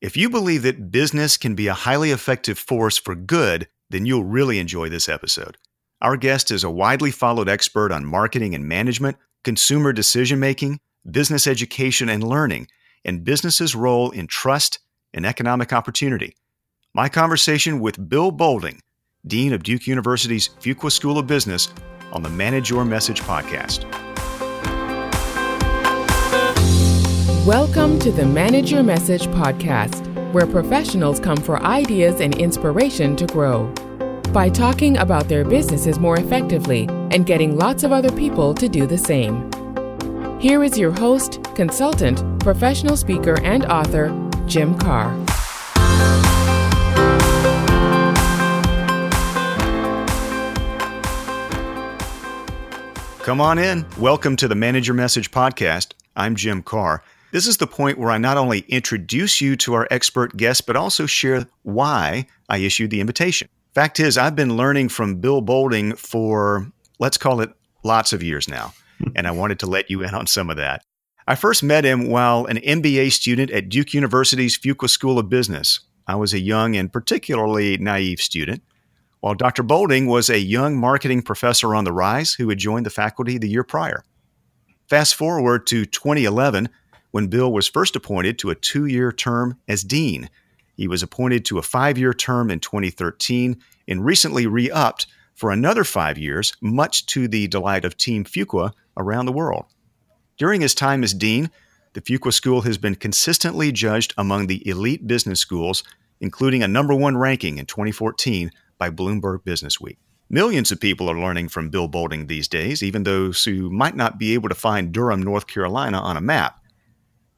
If you believe that business can be a highly effective force for good, then you'll really enjoy this episode. Our guest is a widely followed expert on marketing and management, consumer decision making, business education and learning, and business's role in trust and economic opportunity. My conversation with Bill Boulding, Dean of Duke University's Fuqua School of Business, on the Manage Your Message podcast. Welcome to the Manage Your Message podcast, where professionals come for ideas and inspiration to grow. By talking about their businesses more effectively and getting lots of other people to do the same. Here is your host, consultant, professional speaker, and author, Jim Karrh. Come on in. Welcome to the Manage Your Message podcast. I'm Jim Karrh. This is the point where I not only introduce you to our expert guest, but also share why I issued the invitation. Fact is, I've been learning from Bill Boulding for, let's call it, lots of years now, hmm. and I wanted to let you in on some of that. I first met him while an MBA student at Duke University's Fuqua School of Business. I was a young and particularly naive student, while Dr. Boulding was a young marketing professor on the rise who had joined the faculty the year prior. Fast forward to 2011, when Bill was first appointed to a two year term as dean. He was appointed to a five year term in 2013 and recently re upped for another five years, much to the delight of Team Fuqua around the world. During his time as dean, the Fuqua School has been consistently judged among the elite business schools, including a number one ranking in 2014 by Bloomberg Business Week. Millions of people are learning from Bill Boulding these days, even those who might not be able to find Durham, North Carolina on a map.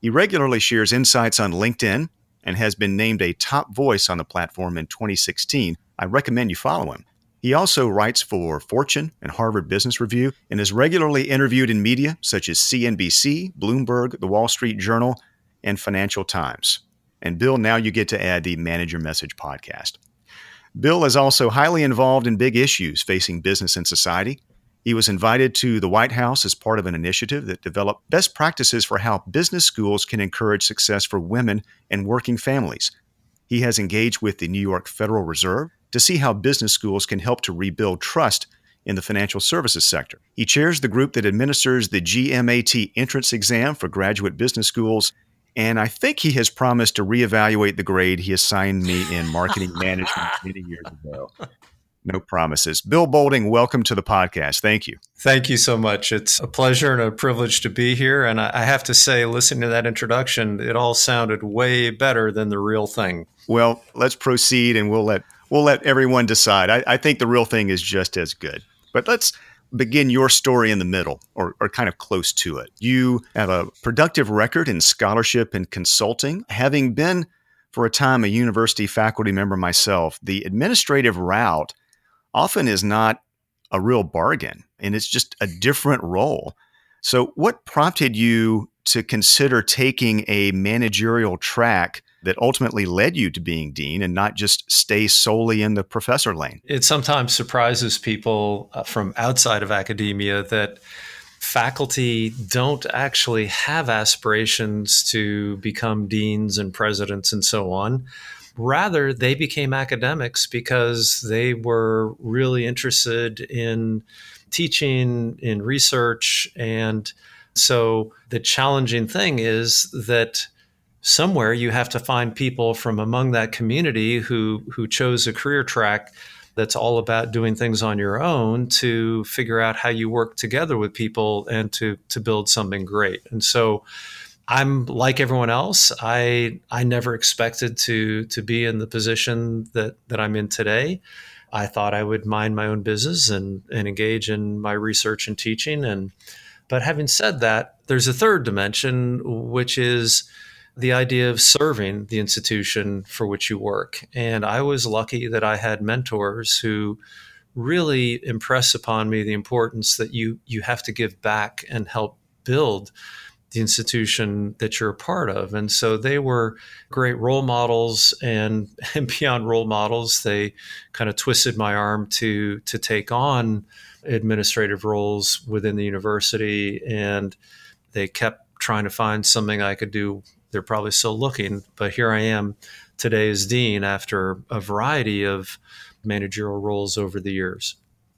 He regularly shares insights on LinkedIn and has been named a top voice on the platform in 2016. I recommend you follow him. He also writes for Fortune and Harvard Business Review and is regularly interviewed in media such as CNBC, Bloomberg, The Wall Street Journal, and Financial Times. And Bill, now you get to add the Manage Your Message podcast. Bill is also highly involved in big issues facing business and society, he was invited to the White House as part of an initiative that developed best practices for how business schools can encourage success for women and working families. He has engaged with the New York Federal Reserve to see how business schools can help to rebuild trust in the financial services sector. He chairs the group that administers the GMAT entrance exam for graduate business schools, and I think he has promised to reevaluate the grade he assigned me in marketing management many years ago no promises. Bill Boulding, welcome to the podcast. Thank you. Thank you so much. It's a pleasure and a privilege to be here. And I have to say, listening to that introduction, it all sounded way better than the real thing. Well, let's proceed, and we'll let we'll let everyone decide. I, I think the real thing is just as good. But let's begin your story in the middle or, or kind of close to it. You have a productive record in scholarship and consulting, having been for a time a university faculty member myself. The administrative route often is not a real bargain and it's just a different role. So, what prompted you to consider taking a managerial track that ultimately led you to being dean and not just stay solely in the professor lane? It sometimes surprises people uh, from outside of academia that faculty don't actually have aspirations to become deans and presidents and so on. Rather, they became academics because they were really interested in teaching, in research. And so the challenging thing is that somewhere you have to find people from among that community who, who chose a career track that's all about doing things on your own to figure out how you work together with people and to to build something great. And so I'm like everyone else. I I never expected to to be in the position that that I'm in today. I thought I would mind my own business and and engage in my research and teaching and but having said that, there's a third dimension which is the idea of serving the institution for which you work. And I was lucky that I had mentors who really impress upon me the importance that you you have to give back and help build the institution that you're a part of. And so they were great role models and, and beyond role models, they kind of twisted my arm to to take on administrative roles within the university and they kept trying to find something I could do they're probably still looking. But here I am today as dean after a variety of managerial roles over the years.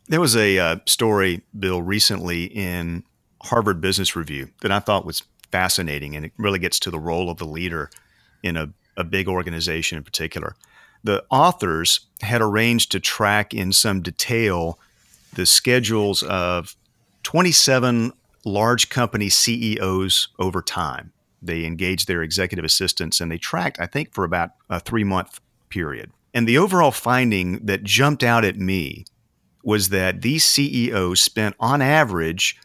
There was a uh, story, Bill, recently in Harvard Business Review that I thought was fascinating, and it really gets to the role of the leader in a, a big organization in particular. The authors had arranged to track in some detail the schedules of 27 large company CEOs over time. They engaged their executive assistants and they tracked, I think, for about a three month period. And the overall finding that jumped out at me was that these CEOs spent, on average,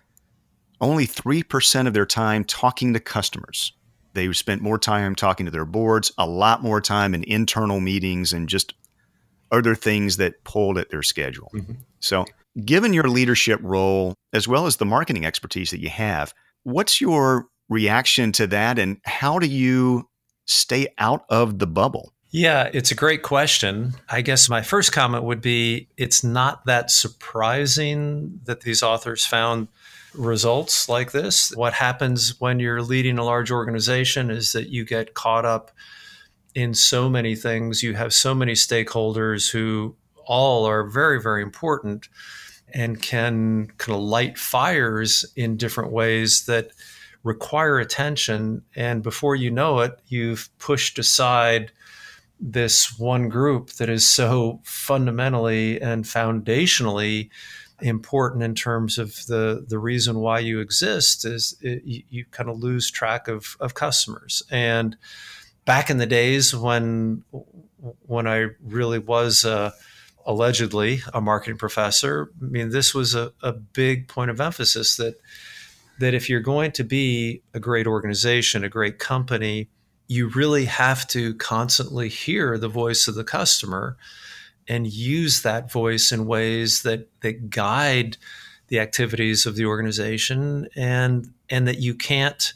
only 3% of their time talking to customers. They spent more time talking to their boards, a lot more time in internal meetings and just other things that pulled at their schedule. Mm-hmm. So, given your leadership role as well as the marketing expertise that you have, what's your reaction to that and how do you stay out of the bubble? Yeah, it's a great question. I guess my first comment would be it's not that surprising that these authors found results like this. What happens when you're leading a large organization is that you get caught up in so many things. You have so many stakeholders who all are very, very important and can kind of light fires in different ways that require attention. And before you know it, you've pushed aside this one group that is so fundamentally and foundationally important in terms of the the reason why you exist is it, you, you, kind of lose track of of customers. And back in the days when when I really was uh, allegedly a marketing professor I mean this was a, a big point of emphasis that that if you're going to be a great organization a great company you really have to constantly hear the voice of the customer and use that voice in ways that that guide the activities of the organization and and that you can't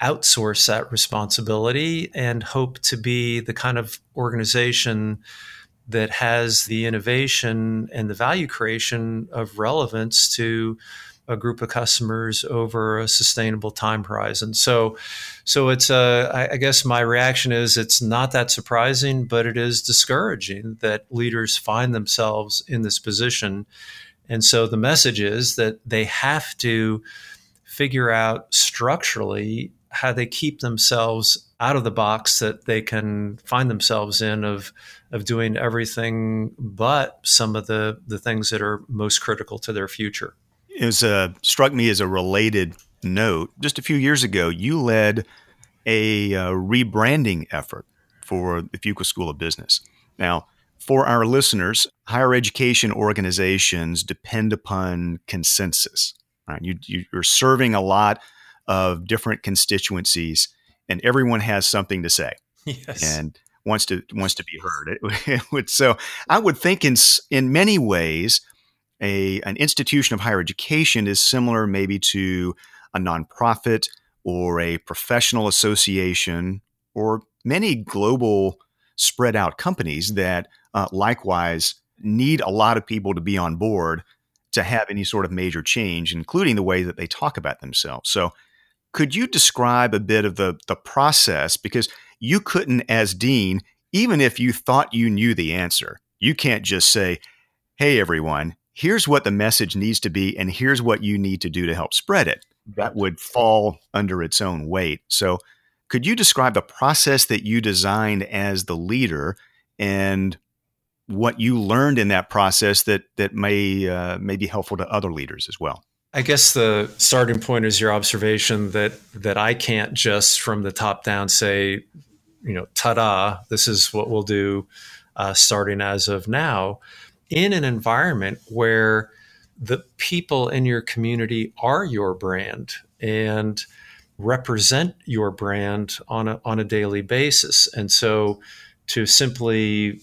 outsource that responsibility and hope to be the kind of organization that has the innovation and the value creation of relevance to a group of customers over a sustainable time horizon. So, so it's uh, I, guess my reaction is it's not that surprising, but it is discouraging that leaders find themselves in this position. And so the message is that they have to figure out structurally how they keep themselves out of the box that they can find themselves in of of doing everything but some of the the things that are most critical to their future is uh, struck me as a related note. Just a few years ago, you led a uh, rebranding effort for the Fuqua School of Business. Now, for our listeners, higher education organizations depend upon consensus. Right? You, you're serving a lot of different constituencies, and everyone has something to say. Yes. And wants to wants to be heard. It, it would, so I would think in in many ways a an institution of higher education is similar maybe to a nonprofit or a professional association or many global spread out companies that uh, likewise need a lot of people to be on board to have any sort of major change, including the way that they talk about themselves. So, could you describe a bit of the the process because you couldn't as dean even if you thought you knew the answer you can't just say hey everyone here's what the message needs to be, and here's what you need to do to help spread it. That would fall under its own weight. So, could you describe the process that you designed as the leader and what you learned in that process that that may uh, may be helpful to other leaders as well? I guess the starting point is your observation that that I can't just from the top down say, you know, ta-da, this is what we'll do uh, starting as of now in an environment where the people in your community are your brand and represent your brand on a, on a daily basis. And so to simply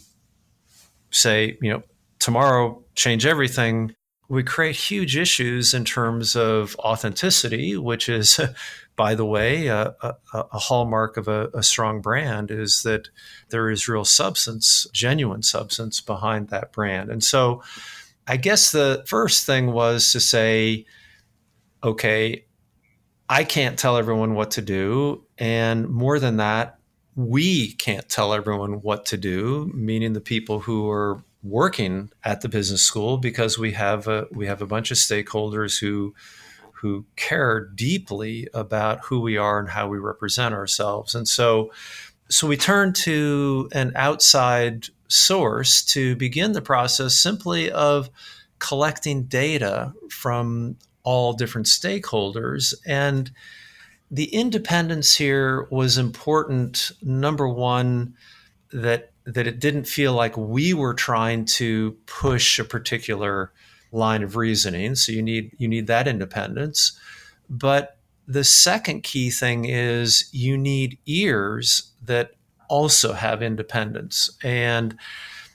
say, you know, tomorrow change everything, we create huge issues in terms of authenticity, which is by the way, a, a, a hallmark of a, a, strong brand is that there is real substance, genuine substance behind that brand. And so I guess the first thing was to say, okay, I can't tell everyone what to do. And more than that, we can't tell everyone what to do, meaning the people who are working at the business school, because we have a, we have a bunch of stakeholders who who care deeply about who we are and how we represent ourselves. And so so we turn to an outside source to begin the process simply of collecting data from all different stakeholders. And the independence here was important. Number one, that that it didn't feel like we were trying to push a particular line of reasoning. So you need you need that independence. But the second key thing is you need ears that also have independence. And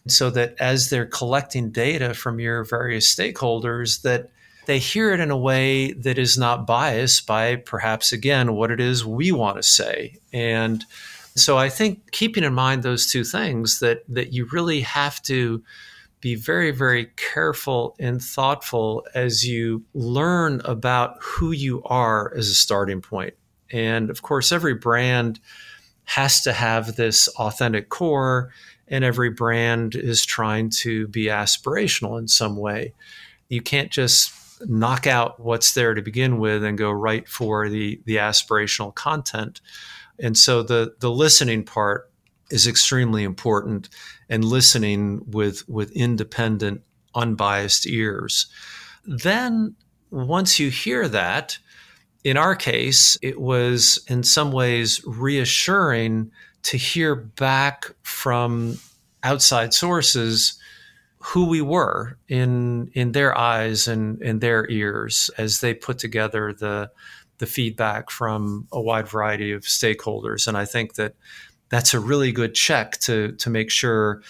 so that as they're collecting data from your various stakeholders that they hear it in a way that is not biased by perhaps again what it is we want to say and so i think keeping in mind those two things that that you really have to be very very careful and thoughtful as you learn about who you are as a starting point. and of course every brand has to have this authentic core and every brand is trying to be aspirational in some way you can't just knock out what's there to begin with and go right for the the aspirational content. And so the the listening part is extremely important and listening with with independent unbiased ears. Then once you hear that, in our case, it was in some ways reassuring to hear back from outside sources who we were in in their eyes and in their ears as they put together the the feedback from a wide variety of stakeholders and I think that that's a really good check to to make sure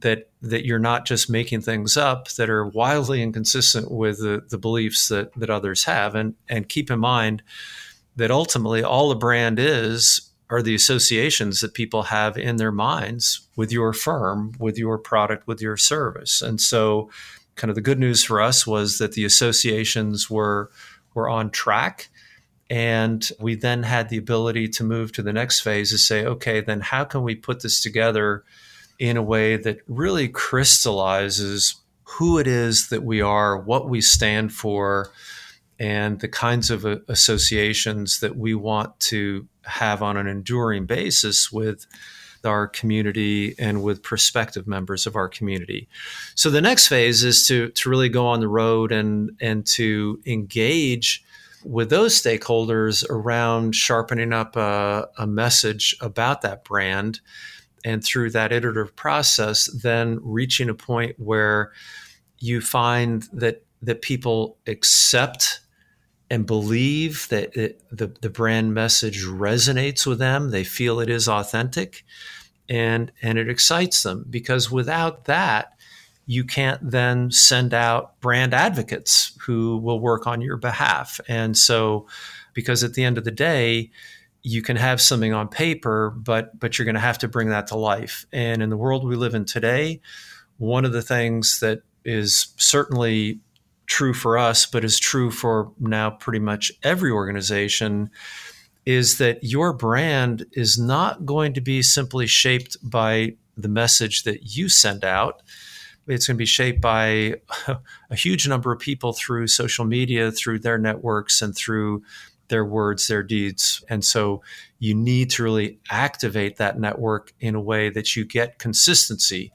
that that you're not just making things up that are wildly inconsistent with the, the beliefs that that others have and and keep in mind that ultimately all a brand is are the associations that people have in their minds with your firm, with your product, with your service. And so, kind of the good news for us was that the associations were were on track. And we then had the ability to move to the next phase to say, okay, then how can we put this together in a way that really crystallizes who it is that we are, what we stand for, and the kinds of uh, associations that we want to have on an enduring basis with our community and with prospective members of our community. So the next phase is to, to really go on the road and, and to engage with those stakeholders around sharpening up a, a message about that brand. And through that iterative process, then reaching a point where you find that that people accept and believe that it, the, the brand message resonates with them. They feel it is authentic and, and it excites them because without that, you can't then send out brand advocates who will work on your behalf. And so, because at the end of the day, you can have something on paper, but but you're going to have to bring that to life. And in the world we live in today, one of the things that is certainly true for us, but is true for now pretty much every organization, is that your brand is not going to be simply shaped by the message that you send out. It's going to be shaped by a huge number of people through social media, through their networks, and through their words, their deeds. And so you need to really activate that network in a way that you get consistency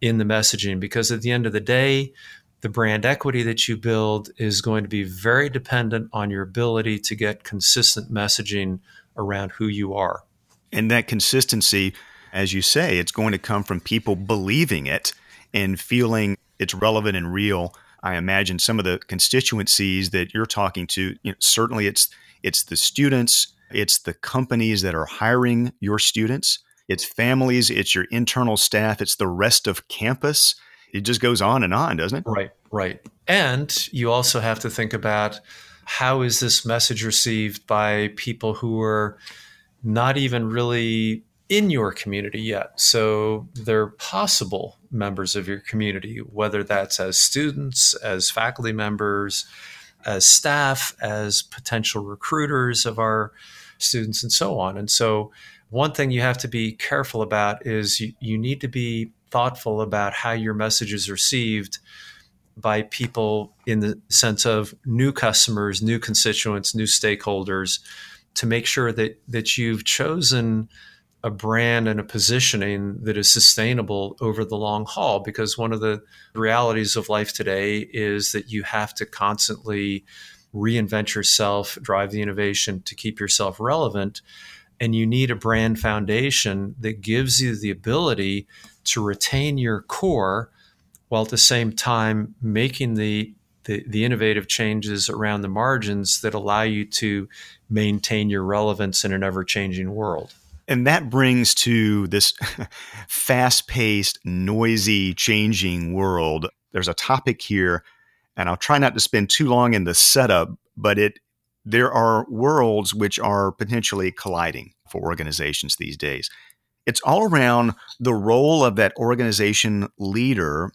in the messaging because at the end of the day, the brand equity that you build is going to be very dependent on your ability to get consistent messaging around who you are. And that consistency, as you say, it's going to come from people believing it and feeling it's relevant and real. I imagine some of the constituencies that you're talking to, you know, certainly it's it's the students, it's the companies that are hiring your students, it's families, it's your internal staff, it's the rest of campus it just goes on and on, doesn't it? Right, right. And you also have to think about how is this message received by people who are not even really in your community yet. So they're possible members of your community, whether that's as students, as faculty members, as staff, as potential recruiters of our students, and so on. And so, one thing you have to be careful about is you, you need to be thoughtful about how your message is received by people in the sense of new customers, new constituents, new stakeholders to make sure that that you've chosen a brand and a positioning that is sustainable over the long haul because one of the realities of life today is that you have to constantly reinvent yourself, drive the innovation to keep yourself relevant and you need a brand foundation that gives you the ability to retain your core while at the same time making the, the, the innovative changes around the margins that allow you to maintain your relevance in an ever changing world. And that brings to this fast paced, noisy, changing world. There's a topic here, and I'll try not to spend too long in the setup, but it there are worlds which are potentially colliding for organizations these days. It's all around the role of that organization leader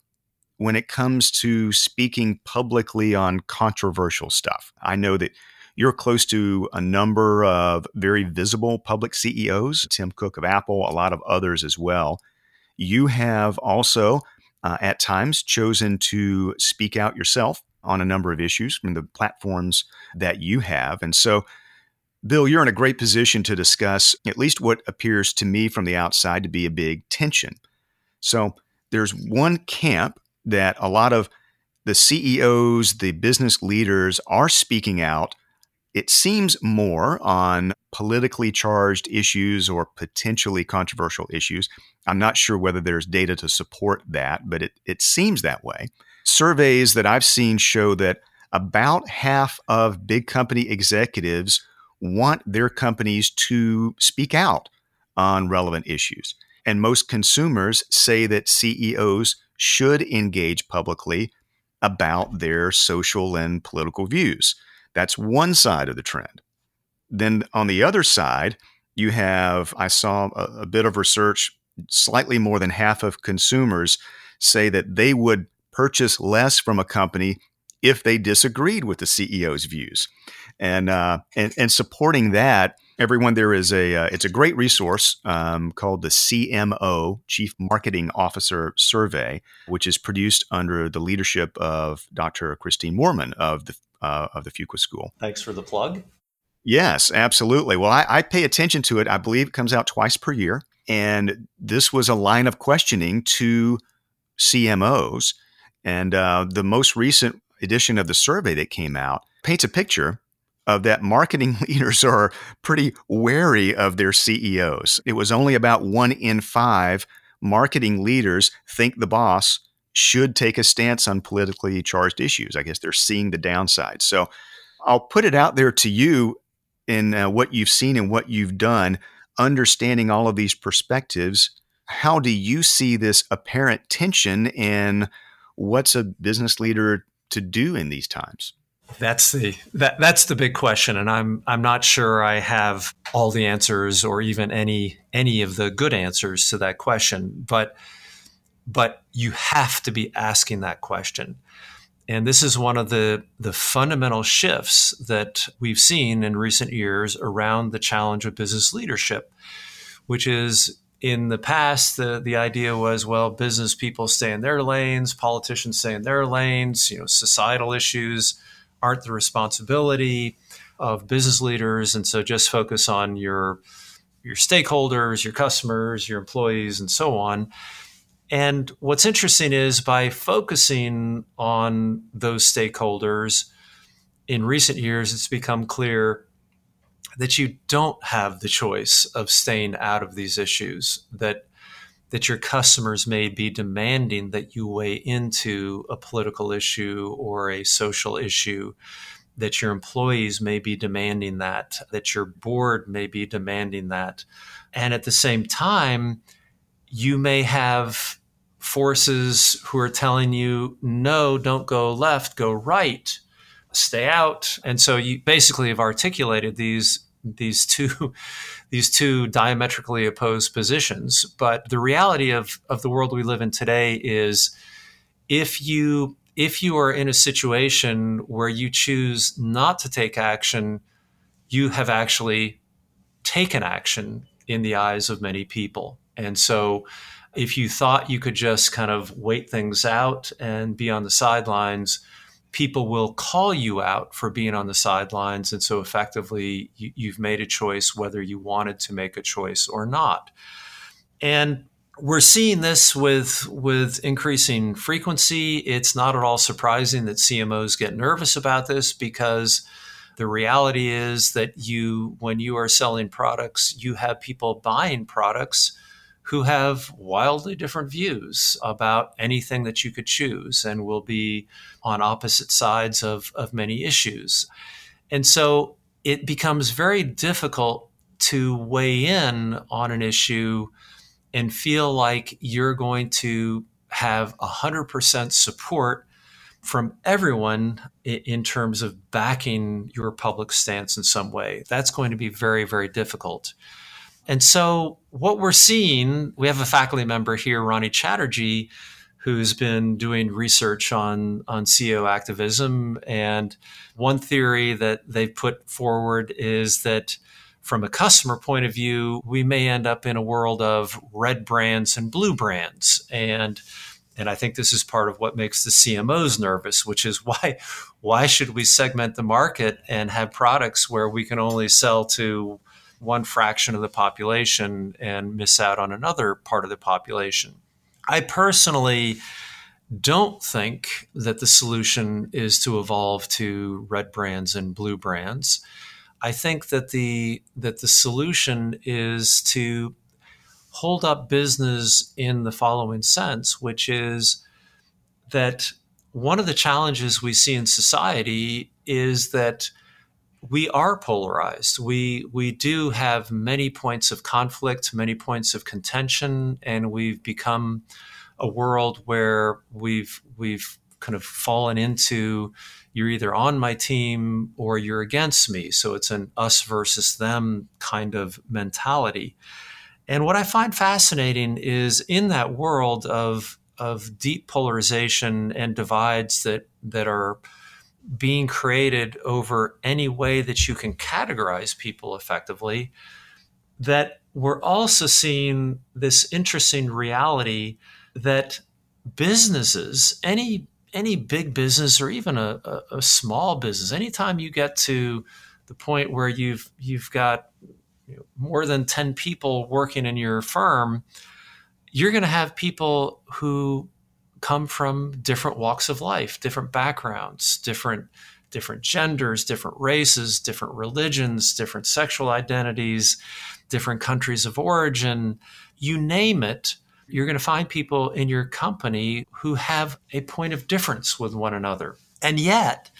when it comes to speaking publicly on controversial stuff. I know that you're close to a number of very visible public CEOs, Tim Cook of Apple, a lot of others as well. You have also, uh, at times, chosen to speak out yourself on a number of issues from the platforms that you have. And so, Bill, you're in a great position to discuss at least what appears to me from the outside to be a big tension. So, there's one camp that a lot of the CEOs, the business leaders are speaking out. It seems more on politically charged issues or potentially controversial issues. I'm not sure whether there's data to support that, but it, it seems that way. Surveys that I've seen show that about half of big company executives want their companies to speak out on relevant issues. And most consumers say that CEOs should engage publicly about their social and political views. That's one side of the trend. Then on the other side, you have, I saw a, a bit of research, slightly more than half of consumers say that they would purchase less from a company if they disagreed with the CEO's views. And, uh, and, and supporting that, everyone there is a uh, it's a great resource um, called the CMO Chief Marketing Officer Survey, which is produced under the leadership of Dr. Christine Moorman of the uh, of the Fuqua School. Thanks for the plug. Yes, absolutely. Well, I, I pay attention to it. I believe it comes out twice per year, and this was a line of questioning to CMOs. And uh, the most recent edition of the survey that came out paints a picture of that marketing leaders are pretty wary of their CEOs. It was only about one in five marketing leaders think the boss should take a stance on politically charged issues. I guess they're seeing the downside. So I'll put it out there to you in uh, what you've seen and what you've done, understanding all of these perspectives. How do you see this apparent tension and what's a business leader to do in these times? That's the that that's the big question, and I'm I'm not sure I have all the answers or even any any of the good answers to that question. But but you have to be asking that question, and this is one of the the fundamental shifts that we've seen in recent years around the challenge of business leadership, which is in the past, the, the idea was, well, business people stay in their lanes, politicians stay in their lanes, you know, societal issues aren't the responsibility of business leaders. And so just focus on your your stakeholders, your customers, your employees, and so on. And what's interesting is by focusing on those stakeholders in recent years, it's become clear that you don't have the choice of staying out of these issues, that that your customers may be demanding that you weigh into a political issue or a social issue, that your employees may be demanding that, that your board may be demanding that. And at the same time, you may have forces who are telling you, no, don't go left, go right, stay out. And so you basically have articulated these these two these two diametrically opposed positions. But the reality of, of the world we live in today is if you if you are in a situation where you choose not to take action, you have actually taken action in the eyes of many people. And so, if you thought you could just kind of wait things out and be on the sidelines, people will call you out for being on the sidelines. And so, effectively, you, have made a choice whether you wanted to make a choice or not. And we're seeing this with with increasing frequency. It's not at all surprising that CMOs get nervous about this because the reality is that you when you are selling products, you have people buying products who have wildly different views about anything that you could choose and will be on opposite sides of, of many issues. And so it becomes very difficult to weigh in on an issue and feel like you're going to have 100% support from everyone in terms of backing your public stance in some way. That's going to be very, very difficult. And so, what we're seeing, we have a faculty member here, Ronnie Chatterji, who's been doing research on, on CEO activism. And one theory that they've put forward is that from a customer point of view, we may end up in a world of red brands and blue brands. And and I think this is part of what makes the CMOs nervous, which is why why should we segment the market and have products where we can only sell to one fraction of the population and miss out on another part of the population. I personally don't think that the solution is to evolve to red brands and blue brands. I think that the that the solution is to hold up business in the following sense, which is that one of the challenges we see in society is that we are polarized. We we do have many points of conflict, many points of contention, and we've become a world where we've we've kind of fallen into you're either on my team or you're against me. So it's an us versus them kind of mentality. And what I find fascinating is in that world of of deep polarization and divides that that are being created over any way that you can categorize people effectively, that we're also seeing this interesting reality that businesses, any any big business or even a, a, a small business, anytime you get to the point where you've you've got you know, more than 10 people working in your firm, you're going to have people who come from different walks of life, different backgrounds, different different genders, different races, different religions, different sexual identities, different countries of origin, you name it, you're going to find people in your company who have a point of difference with one another. And yet,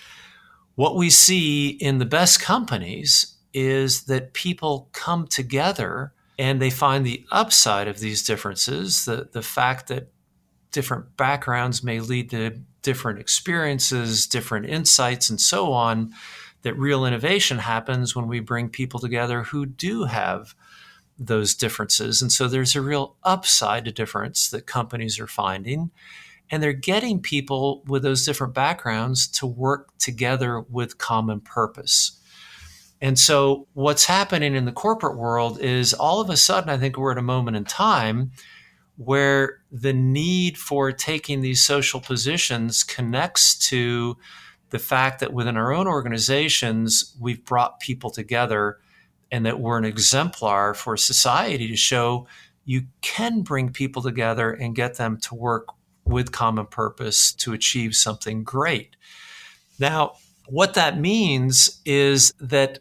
what we see in the best companies is that people come together and they find the upside of these differences, the, the fact that different backgrounds may lead to different experiences, different insights, and so on. That real innovation happens when we bring people together who do have those differences. And so there's a real upside to difference that companies are finding. And they're getting people with those different backgrounds to work together with common purpose. And so what's happening in the corporate world is all of a sudden, I think we're at a moment in time where the need for taking these social positions connects to the fact that within our own organizations, we've brought people together and that we're an exemplar for society to show you can bring people together and get them to work with common purpose to achieve something great. Now, what that means is that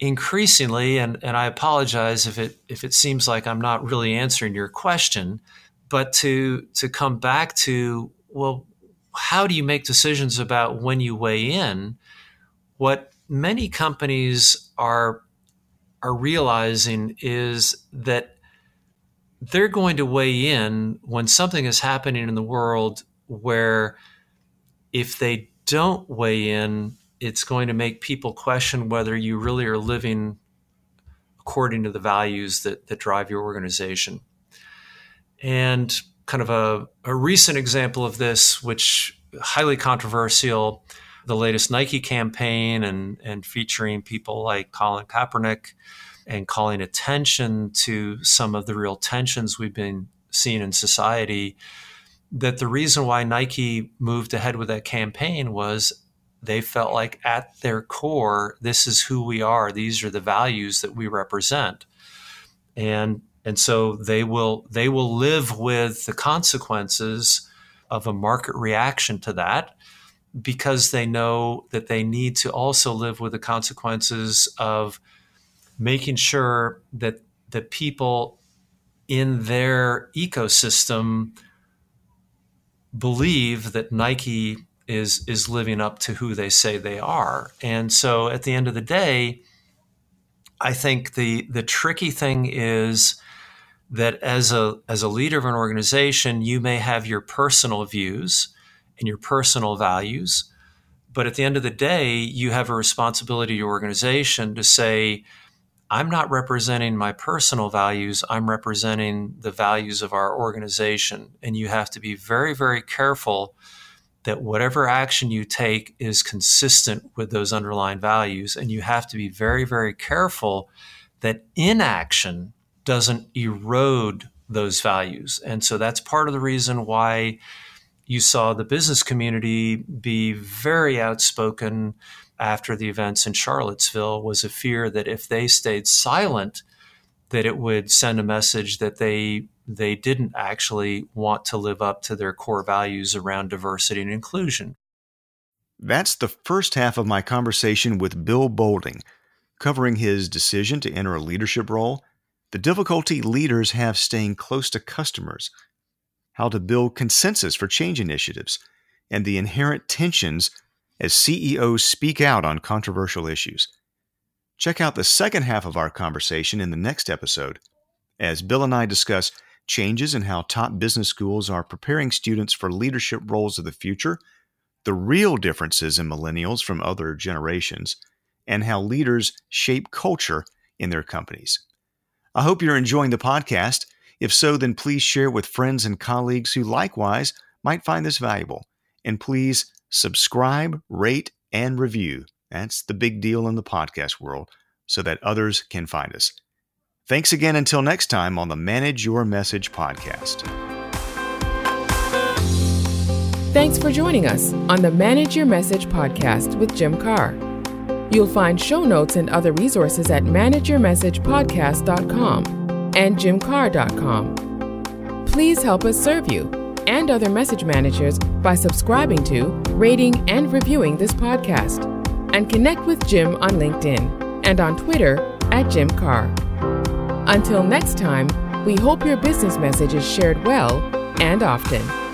increasingly, and, and I apologize if it if it seems like I'm not really answering your question, but to to come back to well, how do you make decisions about when you weigh in? What many companies are are realizing is that they're going to weigh in when something is happening in the world where if they don't weigh in it's going to make people question whether you really are living according to the values that, that drive your organization. And kind of a, a recent example of this, which highly controversial. The latest Nike campaign and, and featuring people like Colin Kaepernick and calling attention to some of the real tensions we've been seeing in society. That the reason why Nike moved ahead with that campaign was they felt like at their core, this is who we are. These are the values that we represent. And and so they will they will live with the consequences of a market reaction to that because they know that they need to also live with the consequences of making sure that the people in their ecosystem believe that Nike is is living up to who they say they are. And so at the end of the day, I think the the tricky thing is that as a as a leader of an organization, you may have your personal views and your personal values, but at the end of the day, you have a responsibility to your organization to say, I'm not representing my personal values, I'm representing the values of our organization. And you have to be very, very careful that whatever action you take is consistent with those underlying values. And you have to be very, very careful that inaction doesn't erode those values. And so that's part of the reason why you saw the business community be very outspoken after the events in Charlottesville was a fear that if they stayed silent, that it would send a message that they they didn't actually want to live up to their core values around diversity and inclusion. That's the first half of my conversation with Bill Boulding, covering his decision to enter a leadership role, the difficulty leaders have staying close to customers, how to build consensus for change initiatives, and the inherent tensions as CEOs speak out on controversial issues. Check out the second half of our conversation in the next episode, as Bill and I discuss changes in how top business schools are preparing students for leadership roles of the future, the real differences in millennials from other generations, and how leaders shape culture in their companies. I hope you're enjoying the podcast. If so, then please share with friends and colleagues who likewise might find this valuable. And please subscribe, rate, and review. That's the big deal in the podcast world so that others can find us. Thanks again until next time on the Manage Your Message podcast. Thanks for joining us on the Manage Your Message podcast with Jim Karrh. You'll find show notes and other resources at manageyourmessagepodcast.com and jimkarrh.com. Please help us serve you and other message managers by subscribing to, rating, and reviewing this podcast. And connect with Jim on LinkedIn and on Twitter at Jim Karrh. Until next time, we hope your business message is shared well and often.